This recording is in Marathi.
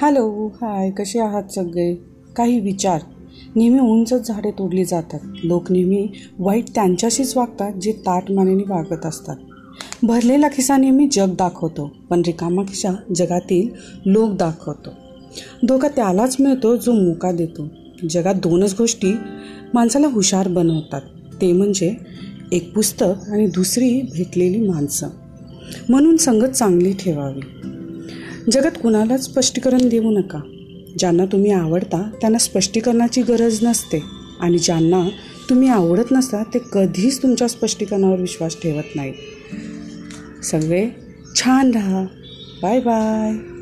हॅलो हाय कसे आहात सगळे? काही विचार. नेहमी उंचच झाडे तोडली जातात. लोक नेहमी वाईट त्यांच्याशीच वागतात जे ताट मानेने वागत असतात. भरलेला खिसा नेहमी जग दाखवतो पण रिकामा खिसा जगातील लोक दाखवतो. धोका त्यालाच मिळतो जो मुका देतो. जगात दोनच गोष्टी माणसाला हुशार बनवतात. ते म्हणजे एक पुस्तक आणि दुसरी भेटलेली माणसं. म्हणून संगत चांगली ठेवावी. जगात कुणालाच स्पष्टीकरण देऊ नका. ज्यांना तुम्ही आवडता त्यांना स्पष्टीकरणाची गरज नसते. आणि ज्यांना तुम्ही आवडत नसता ते कधीच तुमच्या स्पष्टीकरणावर विश्वास ठेवत नाहीत. सगळे छान राहा. Bye bye.